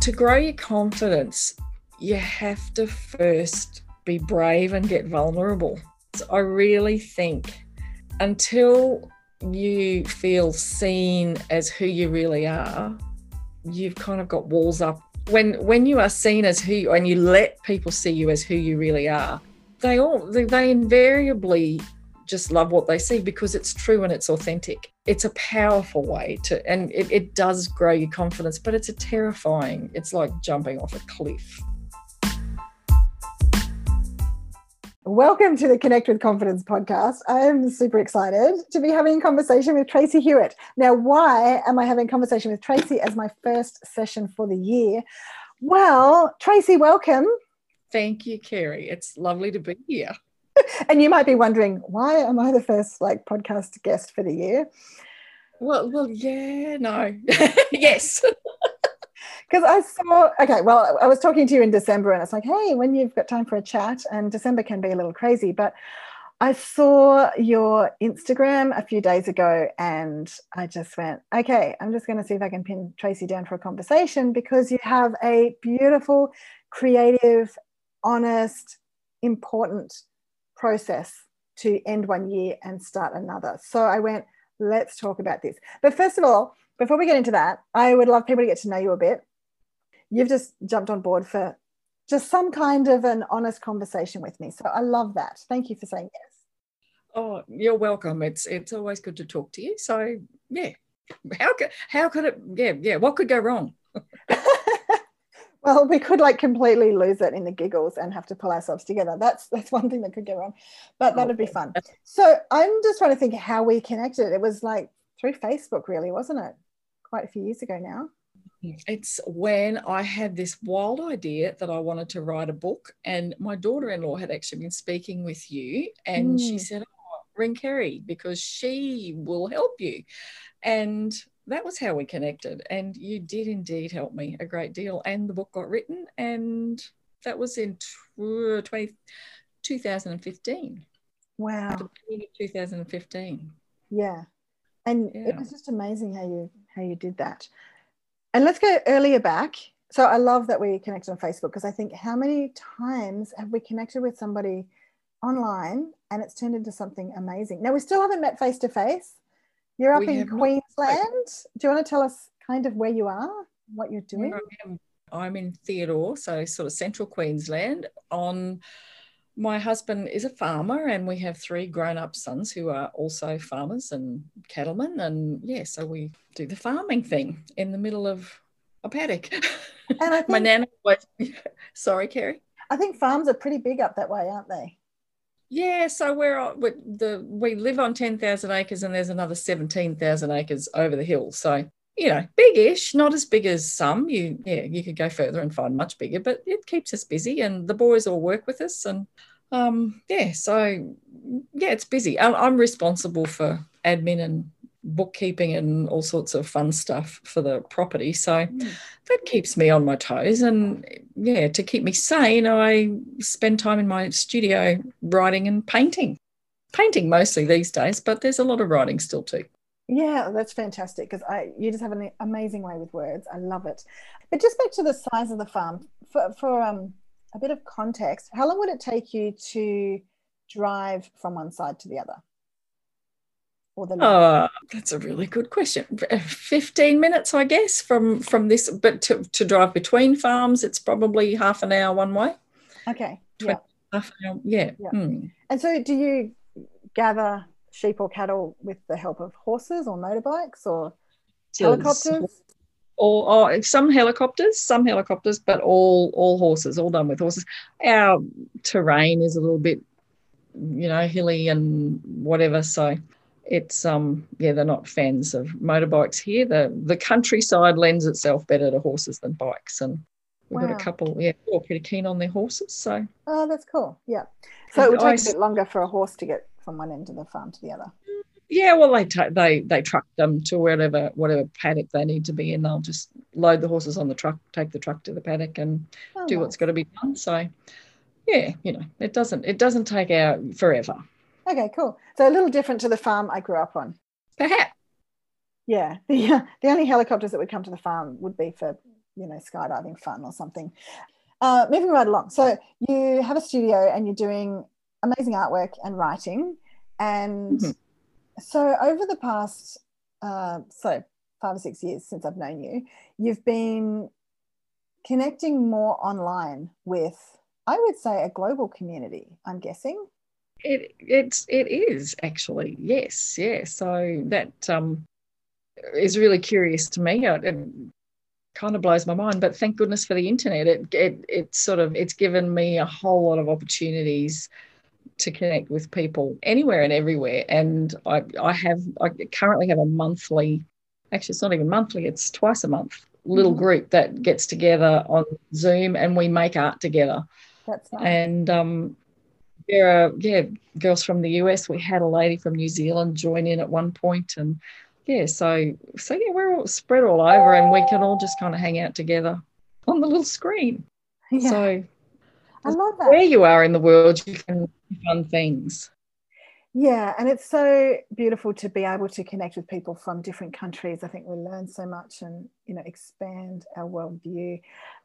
to grow your confidence, you have to first be brave and get vulnerable. So I really think until you feel seen as who you really are, you've kind of got walls up. When when you are seen as who you, and you let people see you as who you really are, they all they, they invariably just love what they see because it's true and it's authentic. It's a powerful way to, and it, it does grow your confidence, but it's a terrifying, it's like jumping off a cliff. Welcome to the Connect with Confidence podcast. I am super excited to be having a conversation with Tracy Hewitt. Now, why am I having a conversation with Tracy as my first session for the year? Well, Tracy, welcome. Thank you, Kerry. It's lovely to be here. and you might be wondering, why am I the first like podcast guest for the year? Well, well, yeah, no, yes. Because I saw, okay, well, I was talking to you in December and it's like, hey, when you've got time for a chat, and December can be a little crazy, but I saw your Instagram a few days ago and I just went, okay, I'm just going to see if I can pin Tracy down for a conversation because you have a beautiful, creative, honest, important process to end one year and start another. So I went, let's talk about this. But first of all, before we get into that, I would love people to get to know you a bit. You've just jumped on board for just some kind of an honest conversation with me. So I love that. Thank you for saying yes. Oh, you're welcome. It's it's always good to talk to you. So yeah, how could how could it? Yeah, yeah. What could go wrong? well we could like completely lose it in the giggles and have to pull ourselves together. That's that's one thing that could go wrong but that'd be fun. So i'm just trying to think how we connected. It was like through facebook really wasn't it? Quite a few years ago now. It's when I had this wild idea that I wanted to write a book, and my daughter in law had actually been speaking with you, and mm. she said, oh, Ring Kerry because she will help you. And that was how we connected. And you did indeed help me a great deal. And the book got written, and that was in 20, 2015. Wow. 2015. Yeah. And yeah. it was just amazing how you how you did that. And let's go earlier back. So I love that we connected on Facebook because I think how many times have we connected with somebody online and it's turned into something amazing. Now we still haven't met face to face, you're up we in Queensland. Not, Do you want to tell us kind of where you are, what you're doing? I'm in Theodore, so sort of central Queensland. On my husband is a farmer, and we have three grown-up sons who are also farmers and cattlemen. And yeah, so we do the farming thing in the middle of a paddock. And I think, my nana was sorry, Kerry. I think farms are pretty big up that way, aren't they? Yeah, so we're, we're the we live on ten thousand acres, and there's another seventeen thousand acres over the hill. So you know, big-ish, not as big as some. You yeah, you could go further and find much bigger, but it keeps us busy, and the boys all work with us, and um, yeah, so yeah, it's busy. I'm responsible for admin and bookkeeping and all sorts of fun stuff for the property. So mm. that keeps me on my toes. And yeah, to keep me sane, I spend time in my studio writing and painting. Painting mostly these days, but there's a lot of writing still too. Yeah, that's fantastic because I you just have an amazing way with words. I love it. But just back to the size of the farm for for um, a bit of context. How long would it take you to drive from one side to the other? Or the uh, that's a really good question 15 minutes i guess from from this but to, to drive between farms it's probably half an hour one way okay yeah half an hour, yeah, yeah. Mm. and so do you gather sheep or cattle with the help of horses or motorbikes or helicopters or, or, some helicopters, some helicopters, but all all horses, all done with horses. Our terrain is a little bit, you know, hilly and whatever. So it's um yeah they're not fans of motorbikes here. The the countryside lends itself better to horses than bikes and we've wow. got a couple yeah who are pretty keen on their horses so. Oh that's cool yeah. So it would take I, a bit longer for a horse to get from one end of the farm to the other. Yeah well they t- they they truck them to wherever whatever paddock they need to be in. They'll just load the horses on the truck take the truck to the paddock and oh, do nice. what's got to be done so yeah you know it doesn't it doesn't take out forever Okay, cool. So a little different to the farm I grew up on. Perhaps. Yeah. The, uh, the only helicopters that would come to the farm would be for you know, skydiving fun or something. Uh, moving right along. So you have a studio and you're doing amazing artwork and writing. And mm-hmm. so over the past, uh, so five or six years since I've known you, you've been connecting more online with, I would say, a global community, I'm guessing. It it's it is actually. Yes yeah. So that um is really curious to me. It, it kind of blows my mind but thank goodness for the internet. It it it's sort of it's given me a whole lot of opportunities to connect with people anywhere and everywhere. And I I have I currently have a monthly actually it's not even monthly it's twice a month little mm-hmm. group that gets together on zoom and we make art together. That's nice. and um there are yeah girls from the us we had a lady from new zealand join in at one point and yeah so so yeah we're all spread all over and we can all just kind of hang out together on the little screen yeah. so I love that. Where you are in the world, you can do fun things. Yeah, and it's so beautiful to be able to connect with people from different countries. I think we learn so much and you know expand our worldview.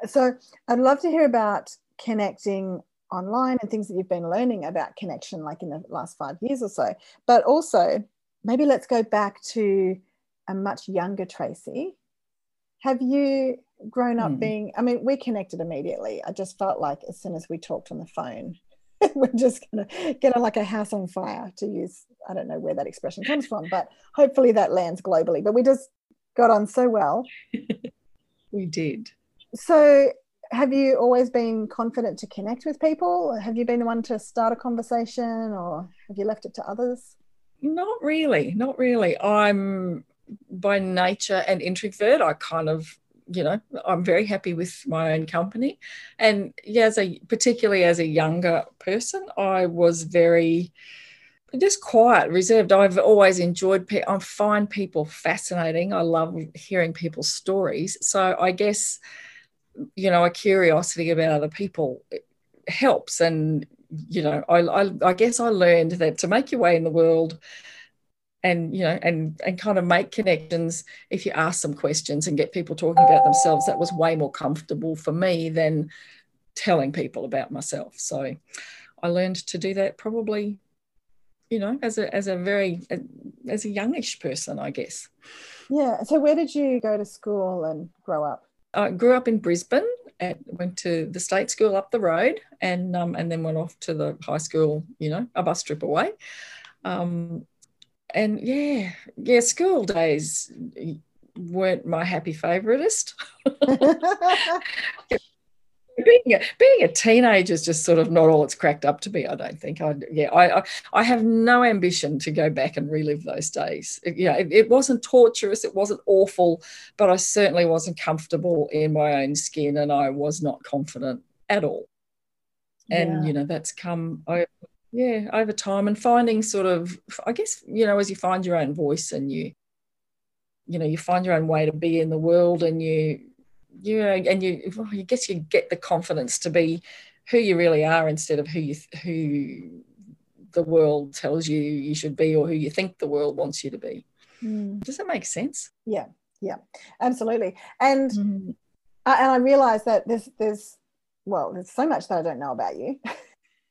So I'd love to hear about connecting online and things that you've been learning about connection, like in the last five years or so. But also, maybe let's go back to a much younger Tracy. Have you grown up mm. being? I mean, we connected immediately. I just felt like as soon as we talked on the phone, we're just going to get like a house on fire to use i don't know where that expression comes from but hopefully that lands globally but we just got on so well we did so have you always been confident to connect with people? Have you been the one to start a conversation or have you left it to others? Not really not really. I'm by nature an introvert. I kind of you know i'm very happy with my own company. And yeah as a particularly as a younger person i was very just quiet reserved. I've always enjoyed i find people fascinating. I love hearing people's stories. So i guess you know a curiosity about other people helps. And you know I, I, I guess i learned that to make your way in the world and you know and and kind of make connections if you ask some questions and get people talking about themselves that was way more comfortable for me than telling people about myself. So i learned to do that probably you know as a as a very as a youngish person i guess. Yeah. So where did you go to school and grow up i grew up in brisbane and went to the state school up the road and um, and then went off to the high school you know a bus trip away um, and yeah, yeah, school days weren't my happy favoritist. being a, being a teenager is just sort of not all it's cracked up to be. I don't think. I yeah, I I have no ambition to go back and relive those days. It, yeah, it, it, wasn't torturous. It wasn't awful, but I certainly wasn't comfortable in my own skin, and I was not confident at all. And yeah. you know that's come over yeah over time and finding sort of i guess you know as you find your own voice and you you know you find your own way to be in the world and you you know and you well, I guess you get the confidence to be who you really are instead of who you who the world tells you you should be or who you think the world wants you to be mm. does that make sense yeah yeah absolutely and mm. I, and i realize that there's there's well there's so much that i don't know about you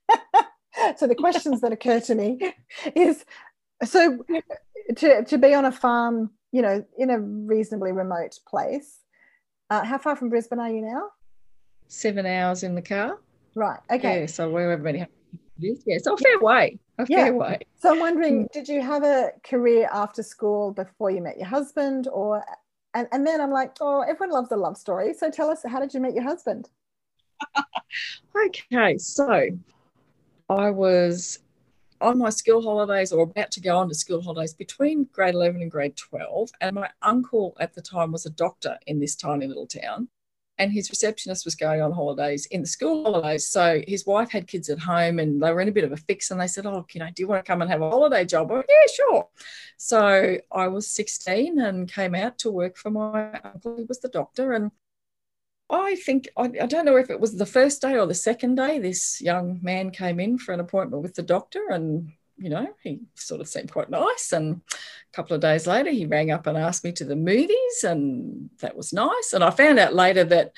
so the questions that occur to me is so to, to be on a farm you know in a reasonably remote place uh, how far from brisbane are you now? Seven hours in the car. Right okay. Yeah so wherever many yeah so a fair way a yeah. fair way. So i'm wondering did you have a career after school before you met your husband or and, and then i'm like oh everyone loves a love story so tell us how did you meet your husband? Okay so I was on my school holidays or about to go on to school holidays between grade 11 and grade 12. And my uncle at the time was a doctor in this tiny little town. And his receptionist was going on holidays in the school holidays. So his wife had kids at home and they were in a bit of a fix. And they said, Oh, you know, do you want to come and have a holiday job? I went, yeah, sure. So I was 16 and came out to work for my uncle, who was the doctor. And I think, I, I, don't know if it was the first day or the second day, this young man came in for an appointment with the doctor and, you know, he sort of seemed quite nice and a couple of days later, he rang up and asked me to the movies, and that was nice. And I found out later that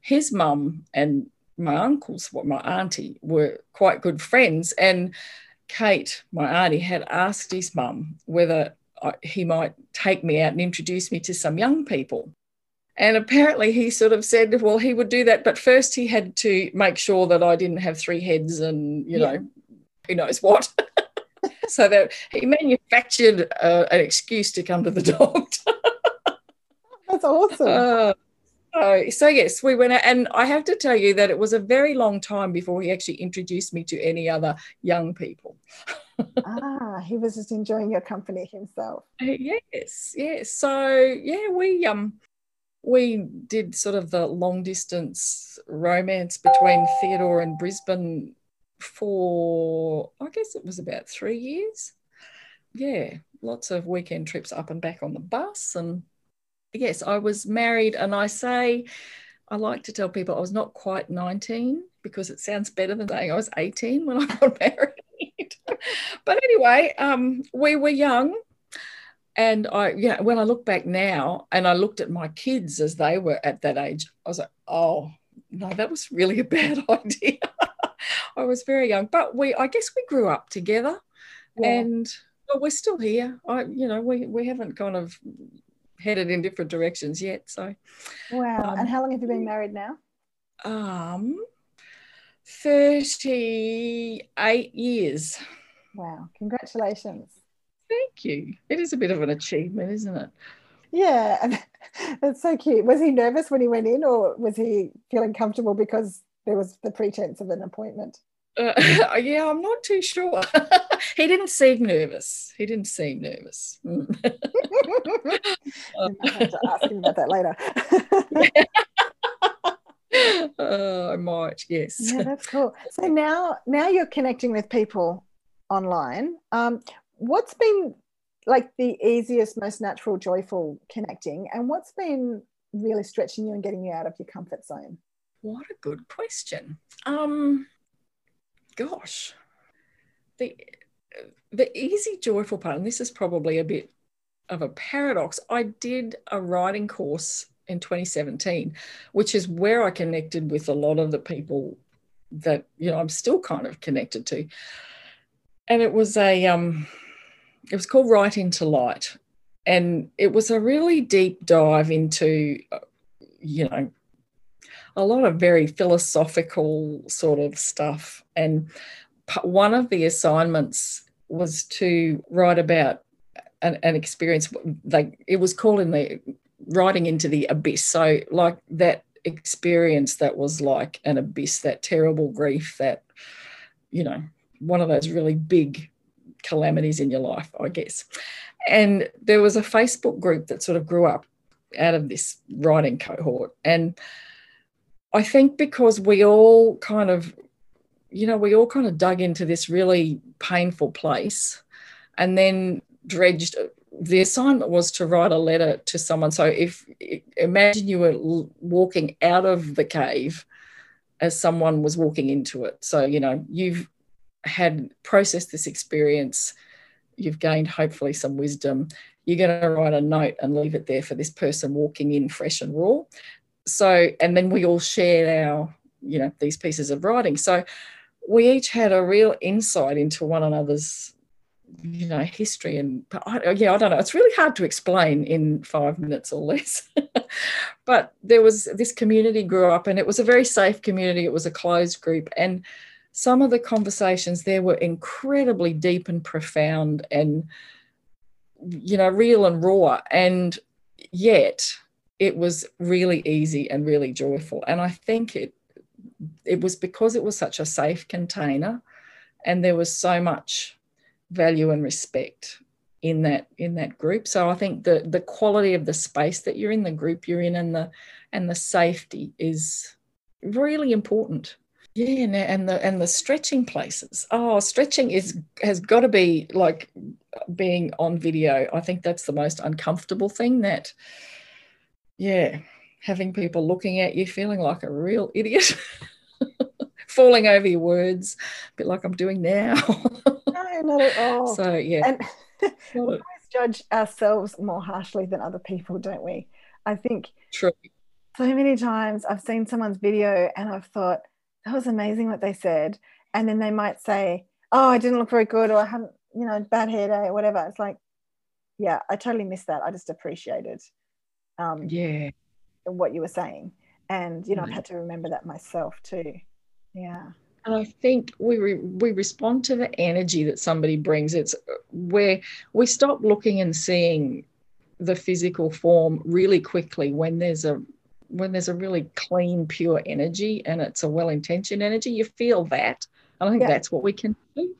his mum and my uncles, what my auntie, were quite good friends. And Kate, my auntie, had asked his mum whether he might take me out and introduce me to some young people. And apparently he sort of said, well, he would do that, but first he had to make sure that I didn't have three heads and, you yeah. know, who knows what. so that he manufactured uh, an excuse to come to the doctor. That's awesome. Uh, uh, so yes, we went out, and I have to tell you that it was a very long time before he actually introduced me to any other young people. ah, he was just enjoying your company himself. Uh, yes, yes. So yeah, we um we did sort of the long distance romance between Theodore and Brisbane for I guess it was about three years. Yeah, lots of weekend trips up and back on the bus and yes, I was married, and I say, I like to tell people I was not quite 19 because it sounds better than saying I was 18 when I got married. but anyway, um, we were young. And I, you know, when I look back now and I looked at my kids as they were at that age, I was like, oh, no, that was really a bad idea. I was very young, but we, I guess we grew up together yeah. and well, we're still here. I, you know, we, we haven't kind of headed in different directions yet. So, wow. Um, and how long have you been married now? Um, 38 years. Wow. Congratulations. Thank you. It is a bit of an achievement, isn't it? Yeah. That's so cute. Was he nervous when he went in, or was he feeling comfortable because there was the pretense of an appointment? Uh, yeah, I'm not too sure. he didn't seem nervous. He didn't seem nervous. Mm. I have to ask him about that later. uh, I might, yes. Yeah, that's cool. So now, now you're connecting with people online. Um, what's been like the easiest, most natural, joyful connecting, and what's been really stretching you and getting you out of your comfort zone? What a good question. Um, gosh, the the easy joyful part, and this is probably a bit of a paradox. I did a writing course in 2017, which is where I connected with a lot of the people that you know I'm still kind of connected to. And it was a um, it was called Write into Light, and it was a really deep dive into uh, you know a lot of very philosophical sort of stuff. And one of the assignments was to write about an, an experience, like it was called in the writing into the abyss. So, like that experience that was like an abyss, that terrible grief, that, you know, one of those really big calamities in your life, I guess. And there was a Facebook group that sort of grew up out of this writing cohort. And I think because we all kind of, you know, we all kind of dug into this really painful place and then dredged. The assignment was to write a letter to someone. So if imagine you were walking out of the cave as someone was walking into it. So, you know, you've had processed this experience, you've gained hopefully some wisdom. You're going to write a note and leave it there for this person walking in fresh and raw. So and then we all shared our you know these pieces of writing. So we each had a real insight into one another's you know history and I, oh, yeah i don't know. It's really hard to explain in five minutes or less. But there was this community grew up and it was a very safe community. It was a closed group. And some of the conversations there were incredibly deep and profound and you know real and raw. And yet it was really easy and really joyful. And I think it it was because it was such a safe container and there was so much value and respect in that in that group. So i think the the quality of the space that you're in the group you're in and the and the safety is really important yeah and, and the and the stretching places oh stretching is has got to be like being on video i think that's the most uncomfortable thing that yeah, having people looking at you feeling like a real idiot, falling over your words, a bit like I'm doing now. no, not at all. So, yeah. And we always judge ourselves more harshly than other people, don't we? I think True. so many times I've seen someone's video and I've thought, that was amazing what they said. And then they might say, oh, I didn't look very good or I haven't, you know, bad hair day or whatever. It's like, yeah, I totally missed that. I just appreciated um, Yeah. what you were saying. And, you know, I've had to remember that myself too. Yeah. And I think we re- we respond to the energy that somebody brings. It's where we stop looking and seeing the physical form really quickly when there's a when there's a really clean, pure energy and it's a well-intentioned energy. You feel that. And I think Yeah. that's what we can do.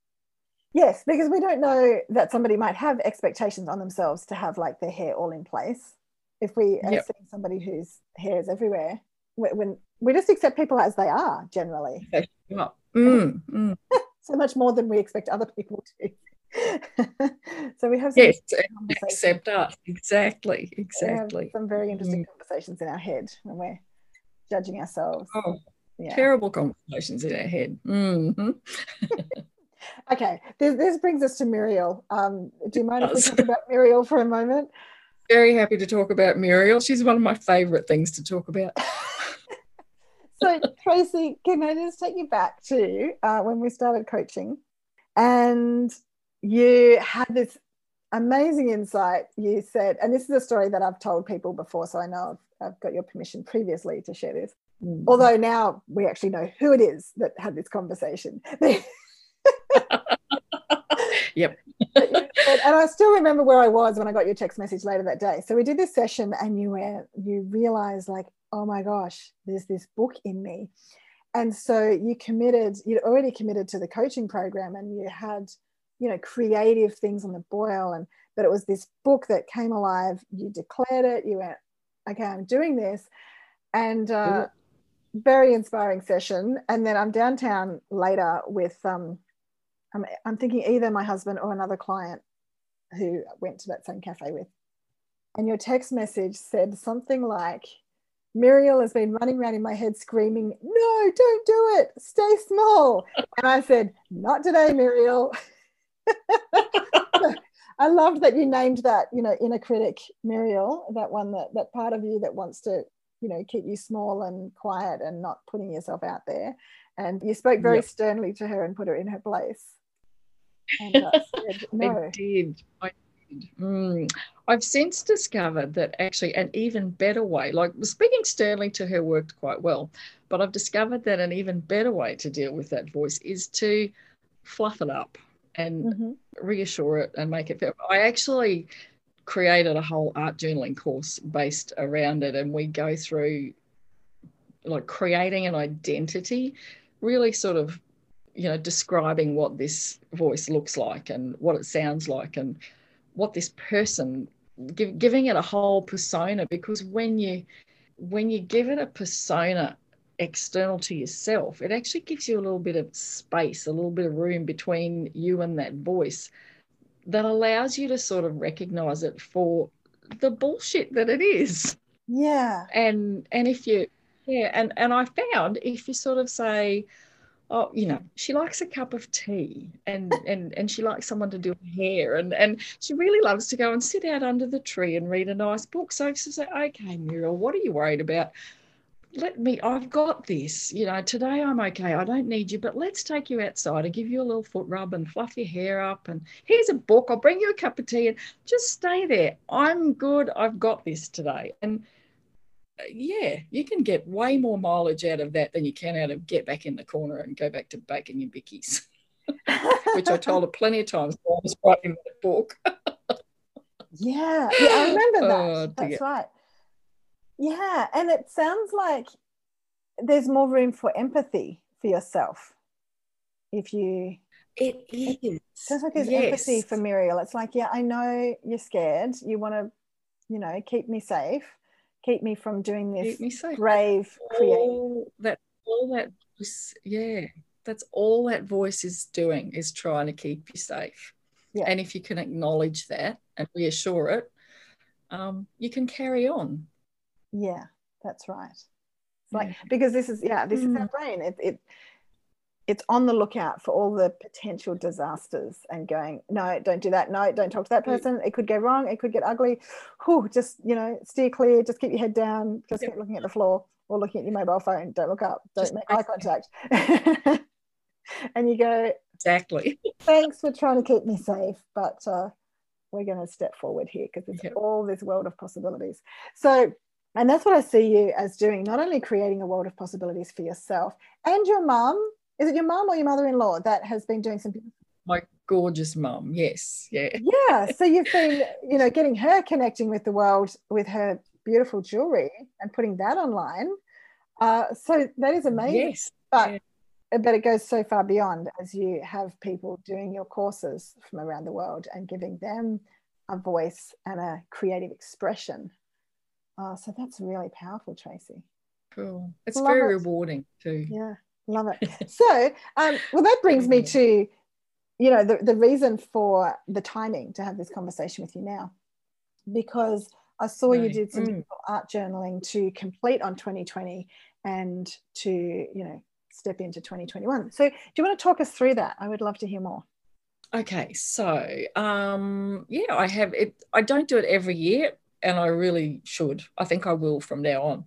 Yes, because we don't know that somebody might have expectations on themselves to have like their hair all in place. If we are Yep. seeing somebody whose hair is everywhere, when, we just accept people as they are generally. Mm, mm. so much more than we expect other people to. so we have some, Yes, accept us. Exactly. Exactly. some very interesting conversations in our head when we're judging ourselves. Oh, Yeah. terrible conversations in our head. Mhm. Okay, this, this brings us to Muriel. Um, do you mind if we talk about Muriel for a moment? Very happy to talk about Muriel. She's one of my favorite things to talk about. so Tracy, can I just take you back to uh, when we started coaching, and you had this amazing insight. You said, and this is a story that I've told people before, so I know I've, I've got your permission previously to share this. Mm. Although now we actually know who it is that had this conversation. Yep. But you said- and I still remember where I was when I got your text message later that day. So we did this session, and you were you realized like, oh my gosh, there's this book in me, and so you committed. You'd already committed to the coaching program, and you had, you know, creative things on the boil, and but it was this book that came alive. You declared it. You went, okay, I'm doing this, and uh, very inspiring session. And then I'm downtown later with um, I'm, I'm thinking either my husband or another client who went to that same cafe with. And your text message said something like, Muriel has been running around in my head screaming, No, don't do it. Stay small. And I said, Not today, Muriel. I loved that you named that, you know, inner critic, Muriel, that one that that part of you that wants to, you know, keep you small and quiet and not putting yourself out there. And you spoke very Yep. sternly to her and put her in her place. And uh, said, I no. did. I did. Mm. I've since discovered that actually an even better way, like speaking sternly to her worked quite well, but I've discovered that an even better way to deal with that voice is to fluff it up and Mhm. reassure it and make it feel. I actually created a whole art journaling course based around it, and we go through like creating an identity, really sort of, you know, describing what this voice looks like and what it sounds like and what this person give, giving it a whole persona because when you when you give it a persona external to yourself it actually gives you a little bit of space a little bit of room between you and that voice that allows you to sort of recognize it for the bullshit that it is. Yeah. and and if you yeah and and i found if you sort of say oh you know she likes a cup of tea and and and she likes someone to do her hair and and she really loves to go and sit out under the tree and read a nice book. So she say okay muriel what are you worried about let me i've got this you know today i'm okay i don't need you but let's take you outside and give you a little foot rub and fluff your hair up and here's a book i'll bring you a cup of tea and just stay there i'm good i've got this today and uh, yeah, you can get way more mileage out of that than you can out of get back in the corner and go back to baking your bickies, which I told her plenty of times while I was writing that book. Yeah, yeah, I remember that. Oh. That's right. Yeah, and it sounds like there's more room for empathy for yourself if you. It is. Sounds like there's empathy for Muriel. It's like, yeah, I know you're scared. You want to, you know, keep me safe, keep me from doing this Keep me safe. brave create. All that, all that, voice, yeah, that's all that voice is doing is trying to keep you safe. Yeah. And if you can acknowledge that and reassure it, um, you can carry on. Yeah, that's right. It's like because this is yeah, this is our Mm. brain. It, it it's on the lookout for all the potential disasters and going, no, don't do that. No, don't talk to that mm. person. It could go wrong. It could get ugly. Whew, just, you know, steer clear. Just keep your head down. Just yep. keep looking at the floor or looking at your mobile phone. Don't look up. Don't just make eye contact. and you go, exactly. Thanks for trying to keep me safe. But uh, we're going to step forward here because there's yep. all this world of possibilities. So, and that's what I see you as doing, not only creating a world of possibilities for yourself and your mum. Is it your mum or your mother-in-law that has been doing some my gorgeous mum yes yeah. Yeah so you've been you know getting her connecting with the world with her beautiful jewelry and putting that online. Uh, so that is amazing. Yes but yeah. but it goes so far beyond as you have people doing your courses from around the world and giving them a voice and a creative expression uh, so that's really powerful tracy cool it's Love very it. rewarding too yeah Love it. so, um, well, that brings me to, you know, the, the reason for the timing to have this conversation with you now, because I saw right. you did some mm. art journaling to complete on 2020 and to, you know, step into 2021. So, do you want to talk us through that? I would love to hear more. Okay, so um, yeah, I have it. I don't do it every year, and I really should. I think I will from now on.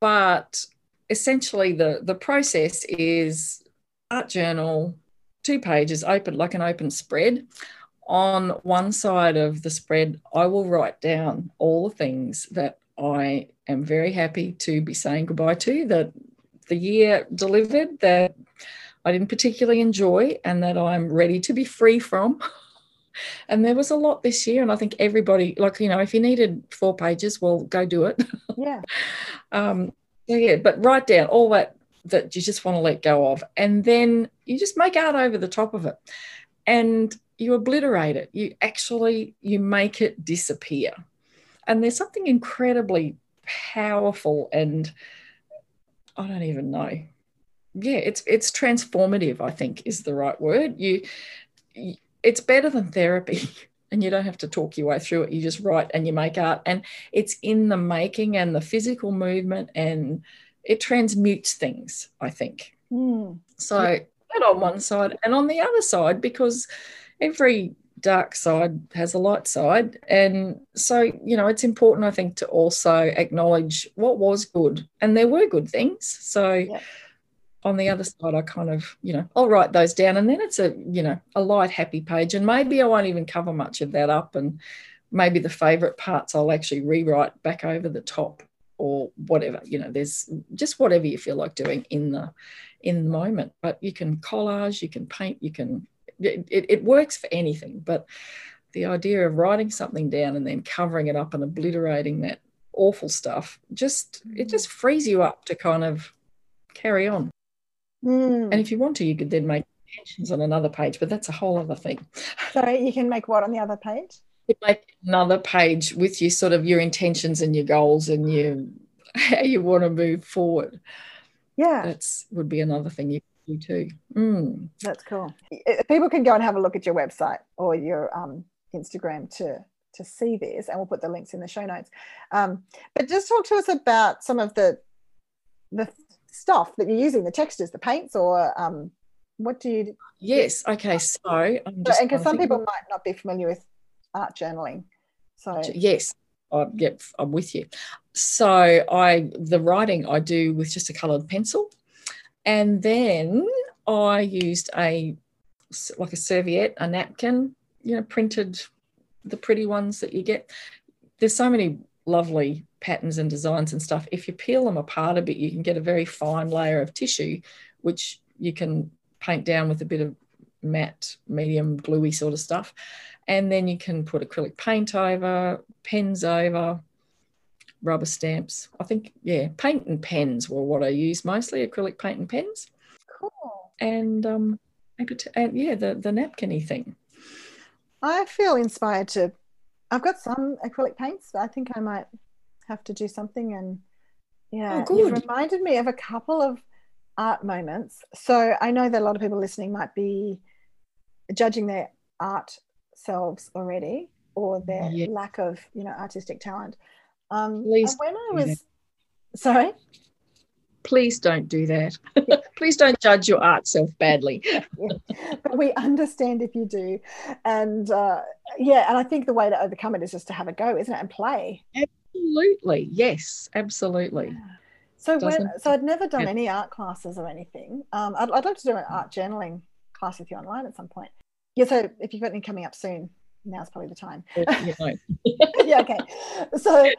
But essentially the the process is art journal two pages open like an open spread on one side of the spread i will write down all the things that i am very happy to be saying goodbye to that the year delivered that i didn't particularly enjoy and that i'm ready to be free from and there was a lot this year and i think everybody like you know if you needed four pages well go do it yeah um, yeah, but write down all that that you just want to let go of. And then you just make art over the top of it. And you obliterate it. You actually you make it disappear. And there's something incredibly powerful and I don't even know. Yeah, it's it's transformative, I think is the right word. You, you it's better than therapy. and you don't have to talk your way through it. You just write and you make art. And it's in the making and the physical movement and it transmutes things, I think. Mm. So that on one side. And on the other side, because every dark side has a light side. And so, you know, it's important, I think, to also acknowledge what was good. And there were good things. So yeah on the other side, I kind of, you know, I'll write those down and then it's a, you know, a light, happy page. And maybe I won't even cover much of that up. And maybe the favorite parts I'll actually rewrite back over the top or whatever, you know, there's just whatever you feel like doing in the, in the moment. But you can collage, you can paint, you can, it, it works for anything. But the idea of writing something down and then covering it up and obliterating that awful stuff, just, it just frees you up to kind of carry on. Mm. And if you want to, you could then make intentions on another page, but that's a whole other thing. So you can make what on the other page? You make another page with your sort of your intentions and your goals and you how you want to move forward. Yeah. That's would be another thing you do too. Mm. That's cool. People can go and have a look at your website or your um, Instagram to to see this, and we'll put the links in the show notes. Um, but just talk to us about some of the the stuff that you're using, the textures, the paints, or um, what do you? Yes. Okay. So, and because some people might not be familiar with art journaling, so yes, I, yep, I'm with you. So I the writing I do with just a coloured pencil, and then I used a like a serviette, a napkin, you know, printed the pretty ones that you get. There's so many lovely patterns and designs and stuff, if you peel them apart a bit, you can get a very fine layer of tissue, which you can paint down with a bit of matte, medium, gluey sort of stuff. And then you can put acrylic paint over, pens over, rubber stamps. I think, yeah, paint and pens were what I used mostly, acrylic paint and pens. Cool. And um, and yeah, the, the napkiny thing. I feel inspired to. I've got some acrylic paints. but I think I might have to do something. And yeah, oh, you've reminded me of a couple of art moments. So I know that a lot of people listening might be judging their art selves already or their yeah. lack of, you know, artistic talent. Um, when I was, sorry. please don't do that. please don't judge your art self badly. yeah. But we understand if you do. And uh, yeah, and I think the way to overcome it is just to have a go, isn't it? And play. Absolutely. Yes, absolutely. So when so I'd never done yeah. any art classes or anything. Um, I'd, I'd like to do an art journaling class with you online at some point. Yeah, so if you've got any coming up soon, now's probably the time. yeah, okay. So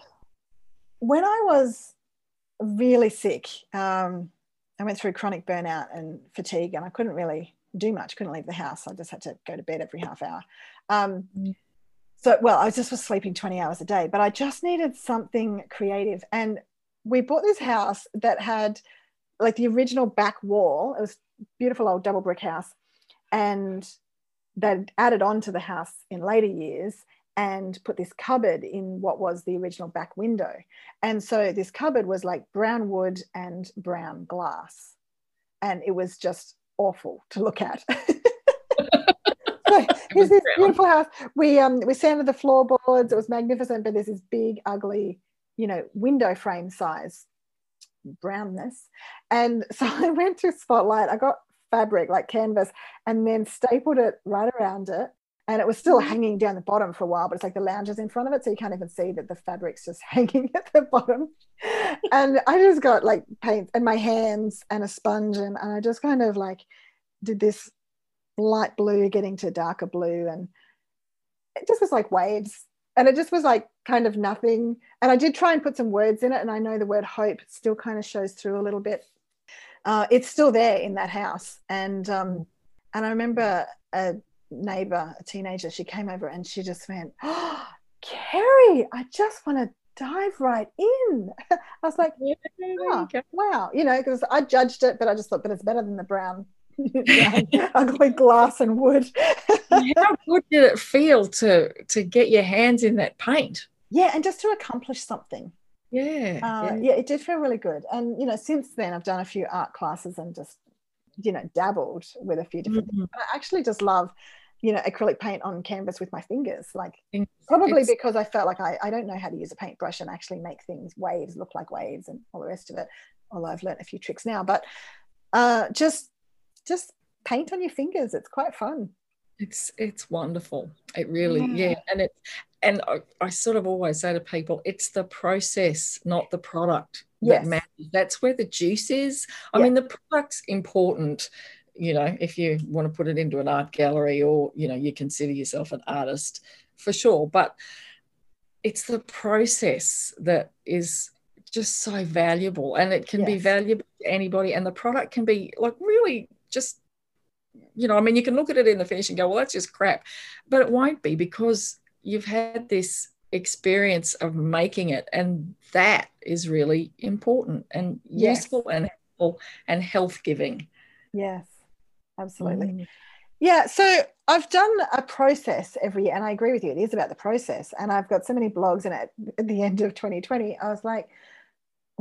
when I was really sick, um, I went through chronic burnout and fatigue, and I couldn't really do much. Couldn't leave the house. I just had to go to bed every half hour. Um, mm. So, well, I just was sleeping 20 hours a day, but I just needed something creative. And we bought this house that had like the original back wall. It was beautiful old double brick house, and they added on to the house in later years and put this cupboard in what was the original back window. And so this cupboard was like brown wood and brown glass. And it was just awful to look at. here's this beautiful house. We um we sanded the floorboards, it was magnificent, but there's this big, ugly, you know, window frame size brownness. And so I went to Spotlight. I got fabric like canvas and then stapled it right around it and it was still mm-hmm. hanging down the bottom for a while but it's like the lounges in front of it so you can't even see that the fabric's just hanging at the bottom and i just got like paint in my hands and a sponge and, and i just kind of like did this light blue getting to darker blue and it just was like waves. And it just was like kind of nothing. And i did try and put some words in it and i know the word hope still kind of shows through a little bit. Uh, it's still there in that house. And um, and i remember a neighbor, a teenager, she came over and she just went, oh, Kerry, I just want to dive right in. I was like, yeah, oh, wow, you know, because I judged it, but I just thought, but it's better than the brown ugly glass and wood. How good did it feel to to get your hands in that paint? Yeah, and just to accomplish something. Yeah, uh, yeah, yeah, it did feel really good. And you know, since then, I've done a few art classes and just you know dabbled with a few different. Mm-hmm. I actually just love you know acrylic paint on canvas with my fingers like probably it's, because i felt like I, I don't know how to use a paintbrush and actually make things waves look like waves and all the rest of it although i've learned a few tricks now but uh, just just paint on your fingers it's quite fun it's it's wonderful it really yeah, yeah. and it and I, I, sort of always say to people it's the process not the product yes. that matters that's where the juice is i yeah. mean the product's important you know, if you want to put it into an art gallery or, you know, you consider yourself an artist for sure. But it's the process that is just so valuable and it can yes. be valuable to anybody. And the product can be like really just, you know, I mean, you can look at it in the finish and go, well, that's just crap. But it won't be because you've had this experience of making it. And that is really important and yes. useful and helpful and health giving. Yes absolutely. Mm. Yeah, so I've done a process every year, and I agree with you. It is about the process, and I've got so many blogs. And at, at the end of 2020, I was like,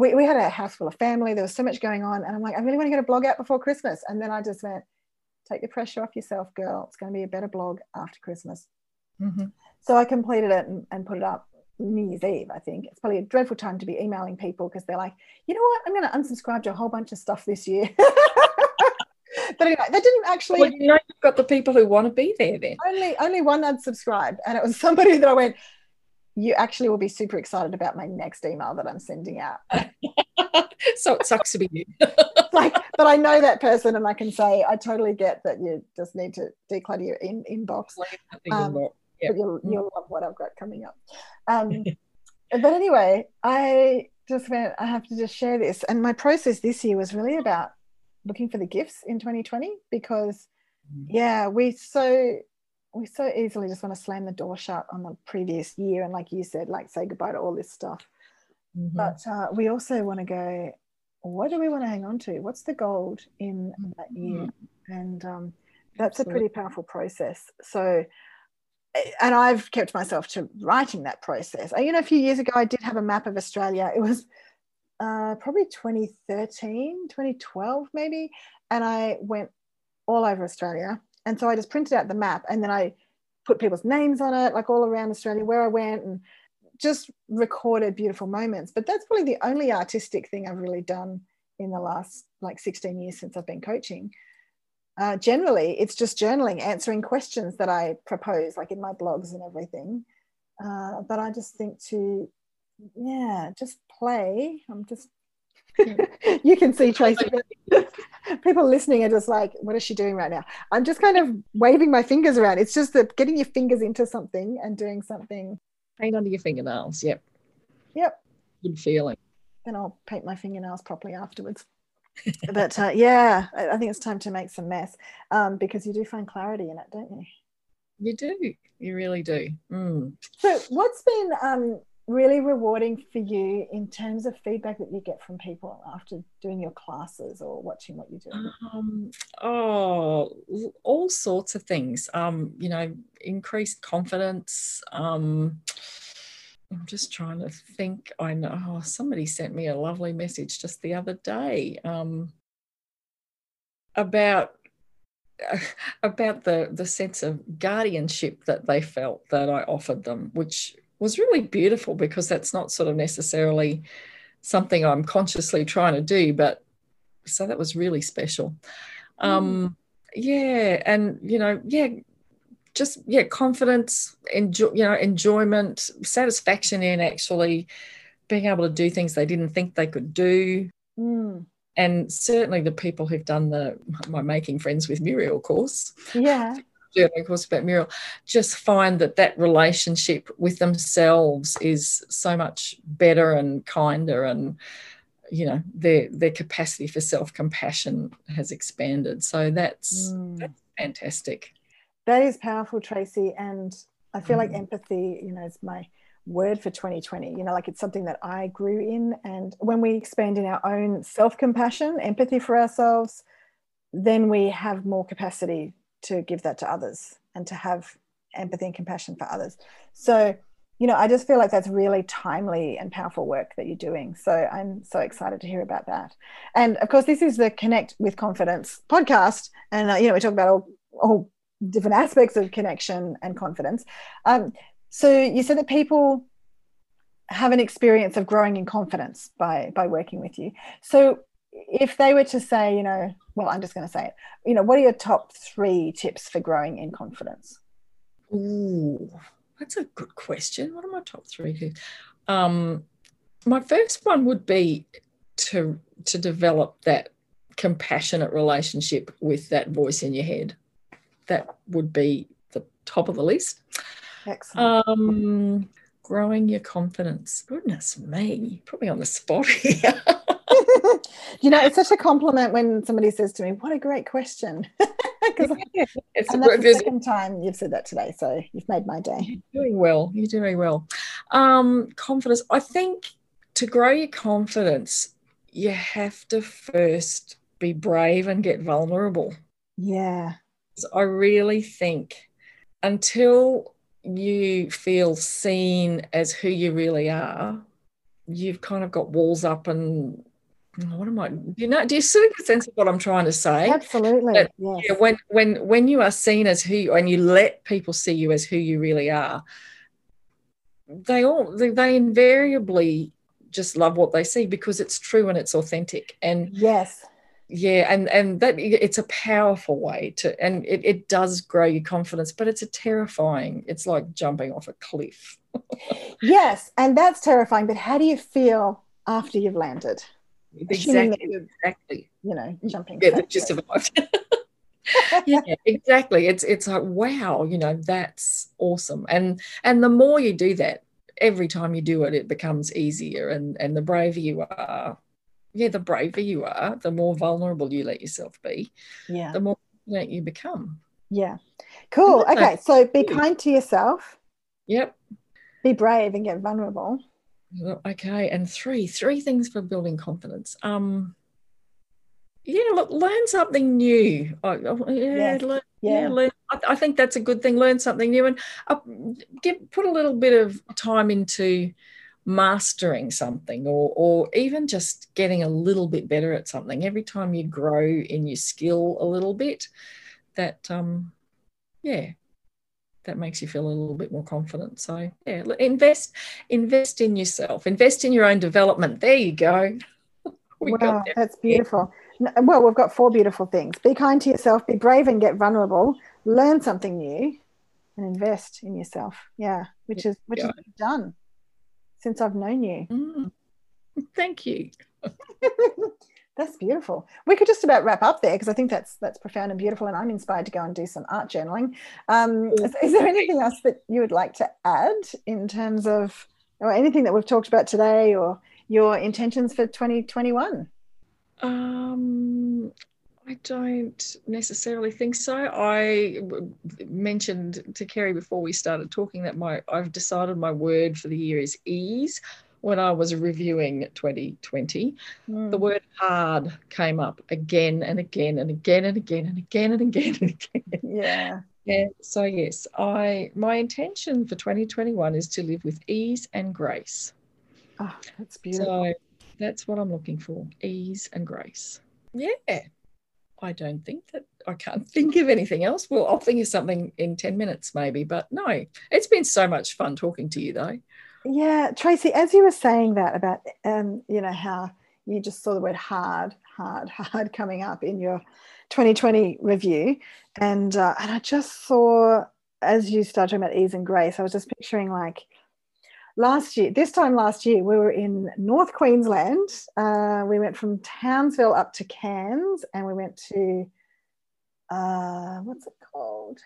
we, we had a house full of family. There was so much going on, and I'm like, I really want to get a blog out before Christmas. And then I just went, take the pressure off yourself, girl. It's going to be a better blog after Christmas. Mm-hmm. So I completed it and, and put it up New Year's Eve, I think. It's probably a dreadful time to be emailing people because they're like, you know what? I'm going to unsubscribe to a whole bunch of stuff this year. but anyway, they didn't actually. Well, you know, you've got the people who want to be there then. Only, only one unsubscribed, and it was somebody that I went. You actually will be super excited about my next email that I'm sending out. so it sucks to be you. like, but I know that person, and I can say I totally get that you just need to declutter your in, inbox. Um, yep. But you'll mm. you'll love what I've got coming up. Um, but anyway, I just went. I have to just share this, and my process this year was really about looking for the gifts in 2020 because mm. yeah we so we so easily just want to slam the door shut on the previous year and like you said like say goodbye to all this stuff mm-hmm. but uh, we also want to go what do we want to hang on to what's the gold in that year mm-hmm. and um, that's Absolutely. a pretty powerful process so and I've kept myself to writing that process. You know, a few years ago, I did have a map of Australia. It was uh, probably 2013, 2012, maybe. And I went all over Australia. And so I just printed out the map and then I put people's names on it, like all around Australia, where I went and just recorded beautiful moments. But that's probably the only artistic thing I've really done in the last like 16 years since I've been coaching. Uh, generally, it's just journaling, answering questions that I propose, like in my blogs and everything. Uh, but I just think to, yeah, just play. I'm just, you can see Tracy. People listening are just like, what is she doing right now? I'm just kind of waving my fingers around. It's just that getting your fingers into something and doing something. Paint under your fingernails. Yep. Yep. Good feeling. Then I'll paint my fingernails properly afterwards. but uh, yeah, I, think it's time to make some mess um, because you do find clarity in it, don't you? You do. You really do. Mm. So, what's been um, really rewarding for you in terms of feedback that you get from people after doing your classes or watching what you do? Um, oh, all sorts of things. Um, you know, increased confidence. Um, I'm just trying to think. I know oh, somebody sent me a lovely message just the other day um, about about the the sense of guardianship that they felt that I offered them, which was really beautiful because that's not sort of necessarily something I'm consciously trying to do, but so that was really special. Mm. Um, yeah, and you know, yeah, just yeah confidence enjoy you know enjoyment satisfaction in actually being able to do things they didn't think they could do mm. and certainly the people who've done the my making friends with muriel course yeah journey course about muriel just find that that relationship with themselves is so much better and kinder and you know their their capacity for self-compassion has expanded so that's mm. that's fantastic that is powerful, Tracy. And I feel like mm. empathy, you know, is my word for 2020. You know, like it's something that I grew in. And when we expand in our own self compassion, empathy for ourselves, then we have more capacity to give that to others and to have empathy and compassion for others. So, you know, I just feel like that's really timely and powerful work that you're doing. So I'm so excited to hear about that. And of course, this is the Connect with Confidence podcast. And, uh, you know, we talk about all, all different aspects of connection and confidence. Um, so you said that people have an experience of growing in confidence by by working with you. So if they were to say, you know, well, I'm just going to say it. You know, what are your top three tips for growing in confidence? Ooh, that's a good question. What are my top three? Um, my first one would be to to develop that compassionate relationship with that voice in your head that would be the top of the list. Excellent. Um, growing your confidence. Goodness me, put me on the spot here. You know, it's such a compliment when somebody says to me, "What a great question." Because yeah, it's and that's the second time you've said that today, so you've made my day. You're doing well. You're doing well. Um, confidence. I think to grow your confidence, you have to first be brave and get vulnerable. Yeah. I really think until you feel seen as who you really are, you've kind of got walls up and what am I? You know, do you sort see the sense of what I'm trying to say? Absolutely. That, yes. yeah, when when when you are seen as who you, and you let people see you as who you really are, they all they, they invariably just love what they see because it's true and it's authentic. And yes, yeah and and that it's a powerful way to and it, it does grow your confidence but it's a terrifying it's like jumping off a cliff yes and that's terrifying but how do you feel after you've landed exactly exactly you know jumping yeah that just survived yeah exactly it's it's like wow you know that's awesome and and the more you do that every time you do it it becomes easier and and the braver you are yeah, the braver you are, the more vulnerable you let yourself be, yeah, the more confident you become. Yeah. Cool. Okay. So be kind to yourself. Yep. Be brave and get vulnerable. Okay. And three, three things for building confidence. Um yeah, look, learn something new. Oh, yeah, yeah, learn, yeah. yeah learn. I, I, think that's a good thing. Learn something new and uh, get put a little bit of time into mastering something or, or even just getting a little bit better at something every time you grow in your skill a little bit that um yeah that makes you feel a little bit more confident so yeah invest invest in yourself invest in your own development there you go we wow, that's beautiful. Well, we've got four beautiful things. Be kind to yourself, be brave and get vulnerable, learn something new, and invest in yourself. Yeah, which is which yeah. is done since I've known you. Mm. Thank you. that's beautiful. We could just about wrap up there because I think that's that's profound and beautiful, and I'm inspired to go and do some art journaling. Um, is, is, there anything else that you would like to add in terms of, or anything that we've talked about today, or your intentions for 2021? Um, I don't necessarily think so. I mentioned to Kerry before we started talking that my I've decided my word for the year is ease. When I was reviewing 2020, mm. the hmm. word hard came up again and again and again and again and again and again and again. Yeah. And so yes, I my intention for 2021 is to live with ease and grace. Oh, that's beautiful. So that's what I'm looking for ease and grace. Yeah. I don't think that I can't think of anything else. Well, I'll think of something in 10 minutes maybe, but no, it's been so much fun talking to you though. Yeah, Tracy, as you were saying that about, um, you know, how you just saw the word hard, hard, hard coming up in your 2020 review. And, uh, and I just saw, as you started talking about ease and grace, I was just picturing like, last year, this time last year, we were in North Queensland. Uh, we went from Townsville up to Cairns and we went to, uh, what's it called?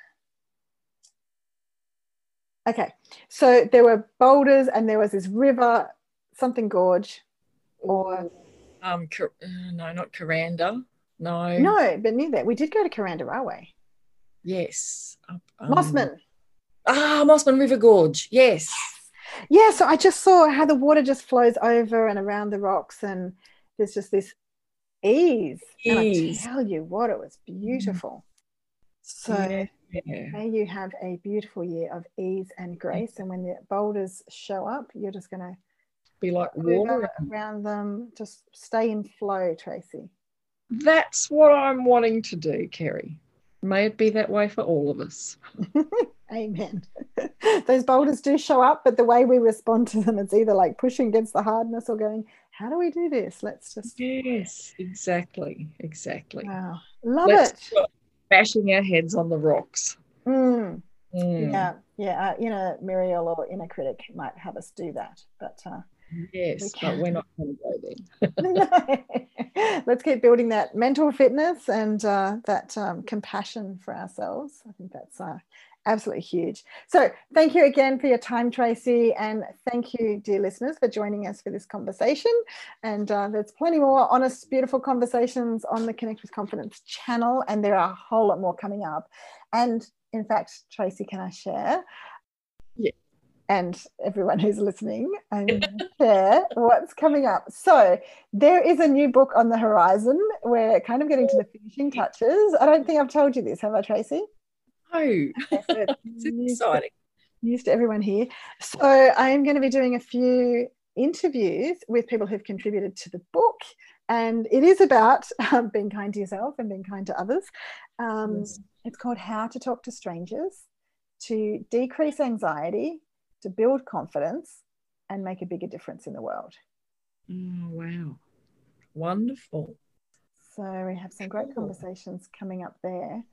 Okay, so there were boulders and there was this river, something gorge, or um, uh, no, not Kuranda. No, no, but near that we did go to Kuranda Railway. Yes, um, Mossman. Ah, Mossman River Gorge. Yes yeah so i just saw how the water just flows over and around the rocks and there's just this ease, ease. and i tell you what it was beautiful so yeah. May you have a beautiful year of ease and grace and when the boulders show up you're just going to be like water around them just stay in flow tracy that's what i'm wanting to do kerry may it be that way for all of us Amen. Those boulders do show up, but the way we respond to them, it's either like pushing against the hardness or going, how do we do this? Let's just. Yes, exactly. Exactly. Wow. Love Let's it. Bashing our heads on the rocks. Mm. Mm. Yeah. Yeah. Uh, inner Muriel or inner critic might have us do that. But uh, yes, we but we're not going to go there. Let's keep building that mental fitness and uh, that um, compassion for ourselves. I think that's uh, absolutely huge. So thank you again for your time, Tracy. And thank you, dear listeners, for joining us for this conversation. And uh, there's plenty more honest, beautiful conversations on the Connect with Confidence channel. And there are a whole lot more coming up. And in fact, Tracy, can I share? Yeah. And everyone who's listening, and share what's coming up. So, there is a new book on the horizon. We're kind of getting to the finishing touches. I don't think I've told you this, have I, Tracy? It's exciting. News to everyone here. So I am going to be doing a few interviews with people who've contributed to the book, and it is about um, being kind to yourself and being kind to others. Um, yes. It's called How to Talk to Strangers to decrease anxiety, to build confidence, and make a bigger difference in the world. Oh, wow. Wonderful. So we have some great conversations coming up there.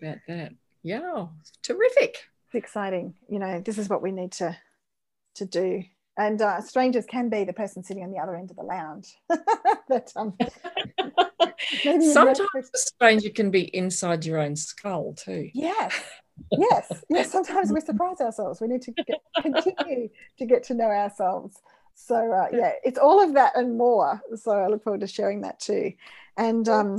About that yeah. Terrific. It's exciting. You know this is what we need to to do. And uh, strangers can be the person sitting on the other end of the lounge. But um, sometimes a stranger can be inside your own skull too. Yes. Yes. Yes. Sometimes we surprise ourselves. We need to get, continue to get to know ourselves. So uh, yeah it's all of that and more. So i look forward to sharing that too. And um,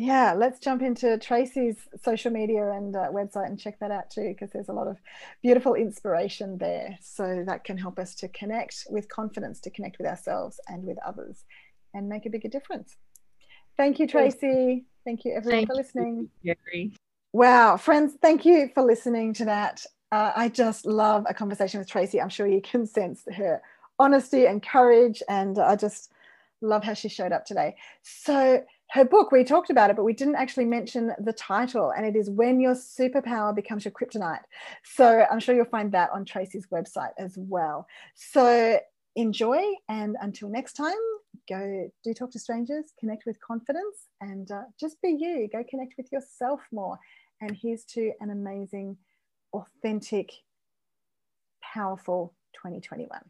yeah, let's jump into Tracy's social media and uh, website and check that out too, because there's a lot of beautiful inspiration there. So that can help us to connect with confidence, to connect with ourselves and with others and make a bigger difference. Thank you, Tracy. Thank you, everyone, thank for listening. You. Wow, friends, thank you for listening to that. Uh, I just love a conversation with Tracy. I'm sure you can sense her honesty and courage, and I just love how she showed up today. So, her book, we talked about it, but we didn't actually mention the title, and it is When Your Superpower Becomes Your Kryptonite. So I'm sure you'll find that on Tracy's website as well. So enjoy, and until next time, go do talk to strangers, connect with confidence, and uh, just be you. Go connect with yourself more. And here's to an amazing, authentic, powerful 2021.